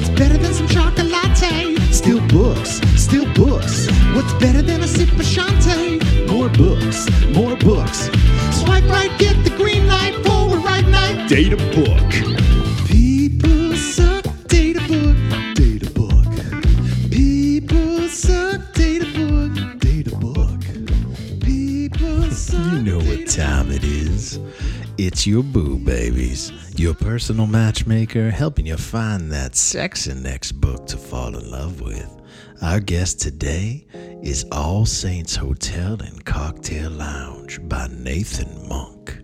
What's better than some chocolate? Still books, still books. What's better than a sip of Shantae? More books, more books. Swipe right, get the green light, forward right night. Data book. People suck, data book, data book. People suck, data book, data book. People suck. You know what time it is. It's your boo babies, your personal matchmaker, helping you find that sexy next book to fall in love with. Our guest today is All Saints Hotel and Cocktail Lounge by Nathan Monk.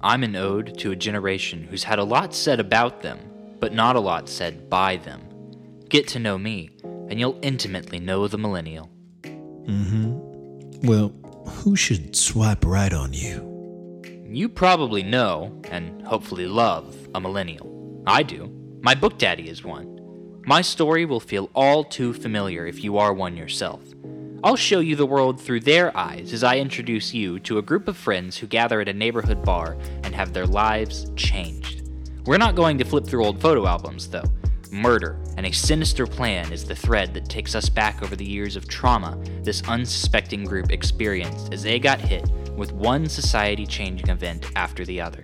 I'm an ode to a generation who's had a lot said about them, but not a lot said by them. Get to know me, and you'll intimately know the millennial. Mm hmm. Well, who should swipe right on you? You probably know, and hopefully love, a millennial. I do. My book daddy is one. My story will feel all too familiar if you are one yourself. I'll show you the world through their eyes as I introduce you to a group of friends who gather at a neighborhood bar and have their lives changed. We're not going to flip through old photo albums, though. Murder and a sinister plan is the thread that takes us back over the years of trauma this unsuspecting group experienced as they got hit with one society changing event after the other.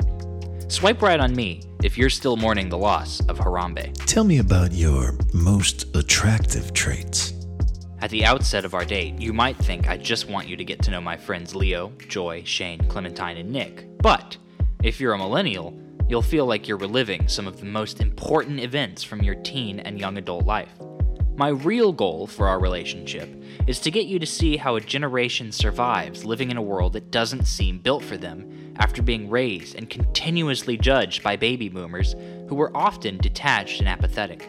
Swipe right on me if you're still mourning the loss of Harambe. Tell me about your most attractive traits. At the outset of our date, you might think I just want you to get to know my friends Leo, Joy, Shane, Clementine, and Nick. But if you're a millennial, you'll feel like you're reliving some of the most important events from your teen and young adult life. My real goal for our relationship is to get you to see how a generation survives living in a world that doesn't seem built for them after being raised and continuously judged by baby boomers who were often detached and apathetic.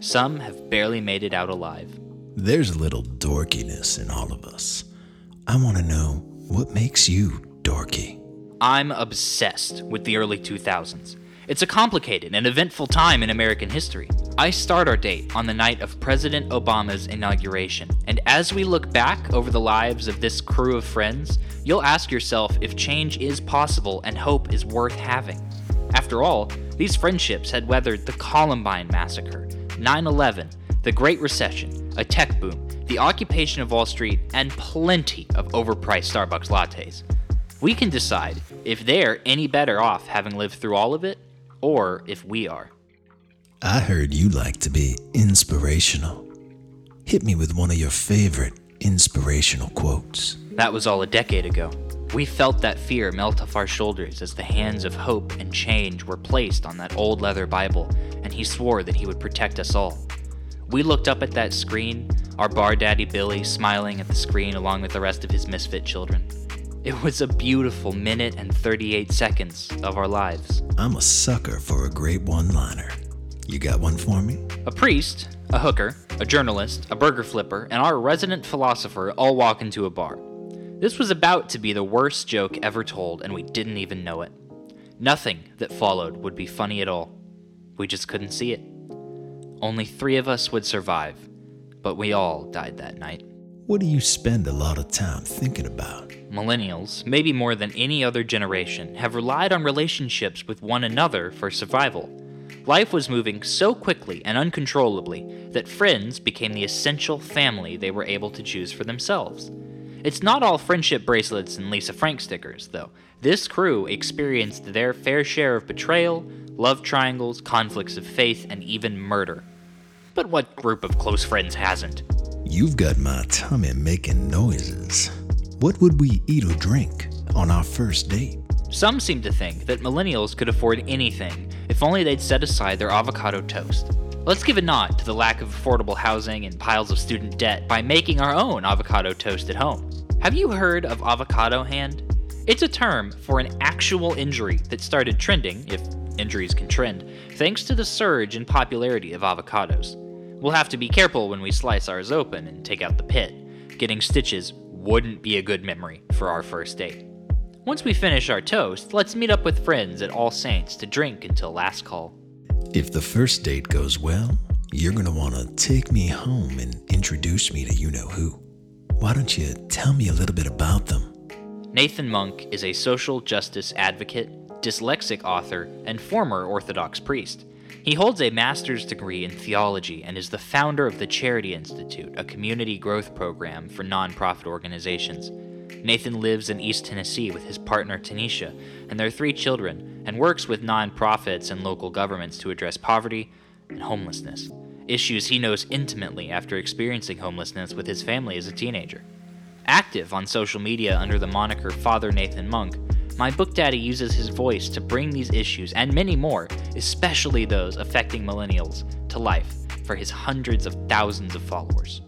Some have barely made it out alive. There's a little dorkiness in all of us. I want to know what makes you dorky. I'm obsessed with the early 2000s. It's a complicated and eventful time in American history. I start our date on the night of President Obama's inauguration, and as we look back over the lives of this crew of friends, you'll ask yourself if change is possible and hope is worth having. After all, these friendships had weathered the Columbine Massacre, 9 11, the Great Recession, a tech boom, the occupation of Wall Street, and plenty of overpriced Starbucks lattes. We can decide if they're any better off having lived through all of it, or if we are. I heard you like to be inspirational. Hit me with one of your favorite inspirational quotes. That was all a decade ago. We felt that fear melt off our shoulders as the hands of hope and change were placed on that old leather Bible, and he swore that he would protect us all. We looked up at that screen, our bar daddy Billy smiling at the screen along with the rest of his misfit children. It was a beautiful minute and 38 seconds of our lives. I'm a sucker for a great one liner. You got one for me? A priest, a hooker, a journalist, a burger flipper, and our resident philosopher all walk into a bar. This was about to be the worst joke ever told, and we didn't even know it. Nothing that followed would be funny at all. We just couldn't see it. Only three of us would survive, but we all died that night. What do you spend a lot of time thinking about? Millennials, maybe more than any other generation, have relied on relationships with one another for survival. Life was moving so quickly and uncontrollably that friends became the essential family they were able to choose for themselves. It's not all friendship bracelets and Lisa Frank stickers, though. This crew experienced their fair share of betrayal, love triangles, conflicts of faith, and even murder. But what group of close friends hasn't? You've got my tummy making noises. What would we eat or drink on our first date? Some seem to think that millennials could afford anything if only they'd set aside their avocado toast. Let's give a nod to the lack of affordable housing and piles of student debt by making our own avocado toast at home. Have you heard of avocado hand? It's a term for an actual injury that started trending, if injuries can trend, thanks to the surge in popularity of avocados. We'll have to be careful when we slice ours open and take out the pit. Getting stitches wouldn't be a good memory for our first date. Once we finish our toast, let's meet up with friends at All Saints to drink until last call. If the first date goes well, you're gonna wanna take me home and introduce me to you know who. why don't you tell me a little bit about them? Nathan Monk is a social justice advocate, dyslexic author, and former Orthodox priest. He holds a master's degree in theology and is the founder of the Charity Institute, a community growth program for nonprofit organizations. Nathan lives in East Tennessee with his partner Tanisha and their three children and works with nonprofits and local governments to address poverty and homelessness, issues he knows intimately after experiencing homelessness with his family as a teenager. Active on social media under the moniker Father Nathan Monk, my book daddy uses his voice to bring these issues and many more, especially those affecting millennials, to life for his hundreds of thousands of followers.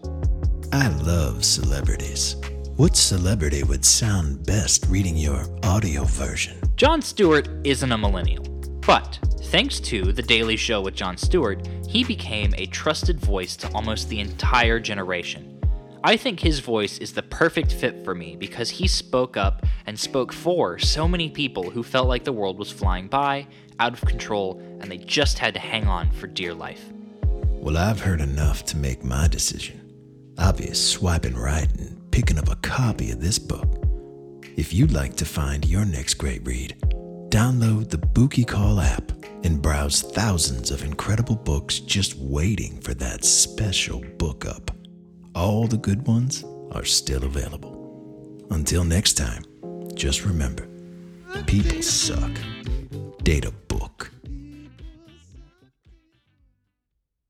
I love celebrities. What celebrity would sound best reading your audio version? Jon Stewart isn't a millennial, but thanks to The Daily Show with Jon Stewart, he became a trusted voice to almost the entire generation. I think his voice is the perfect fit for me because he spoke up and spoke for so many people who felt like the world was flying by, out of control, and they just had to hang on for dear life. Well, I've heard enough to make my decision. I'll be swiping right and picking up a copy of this book. If you'd like to find your next great read, download the Bookie Call app and browse thousands of incredible books just waiting for that special book up all the good ones are still available. Until next time, just remember people suck. Data.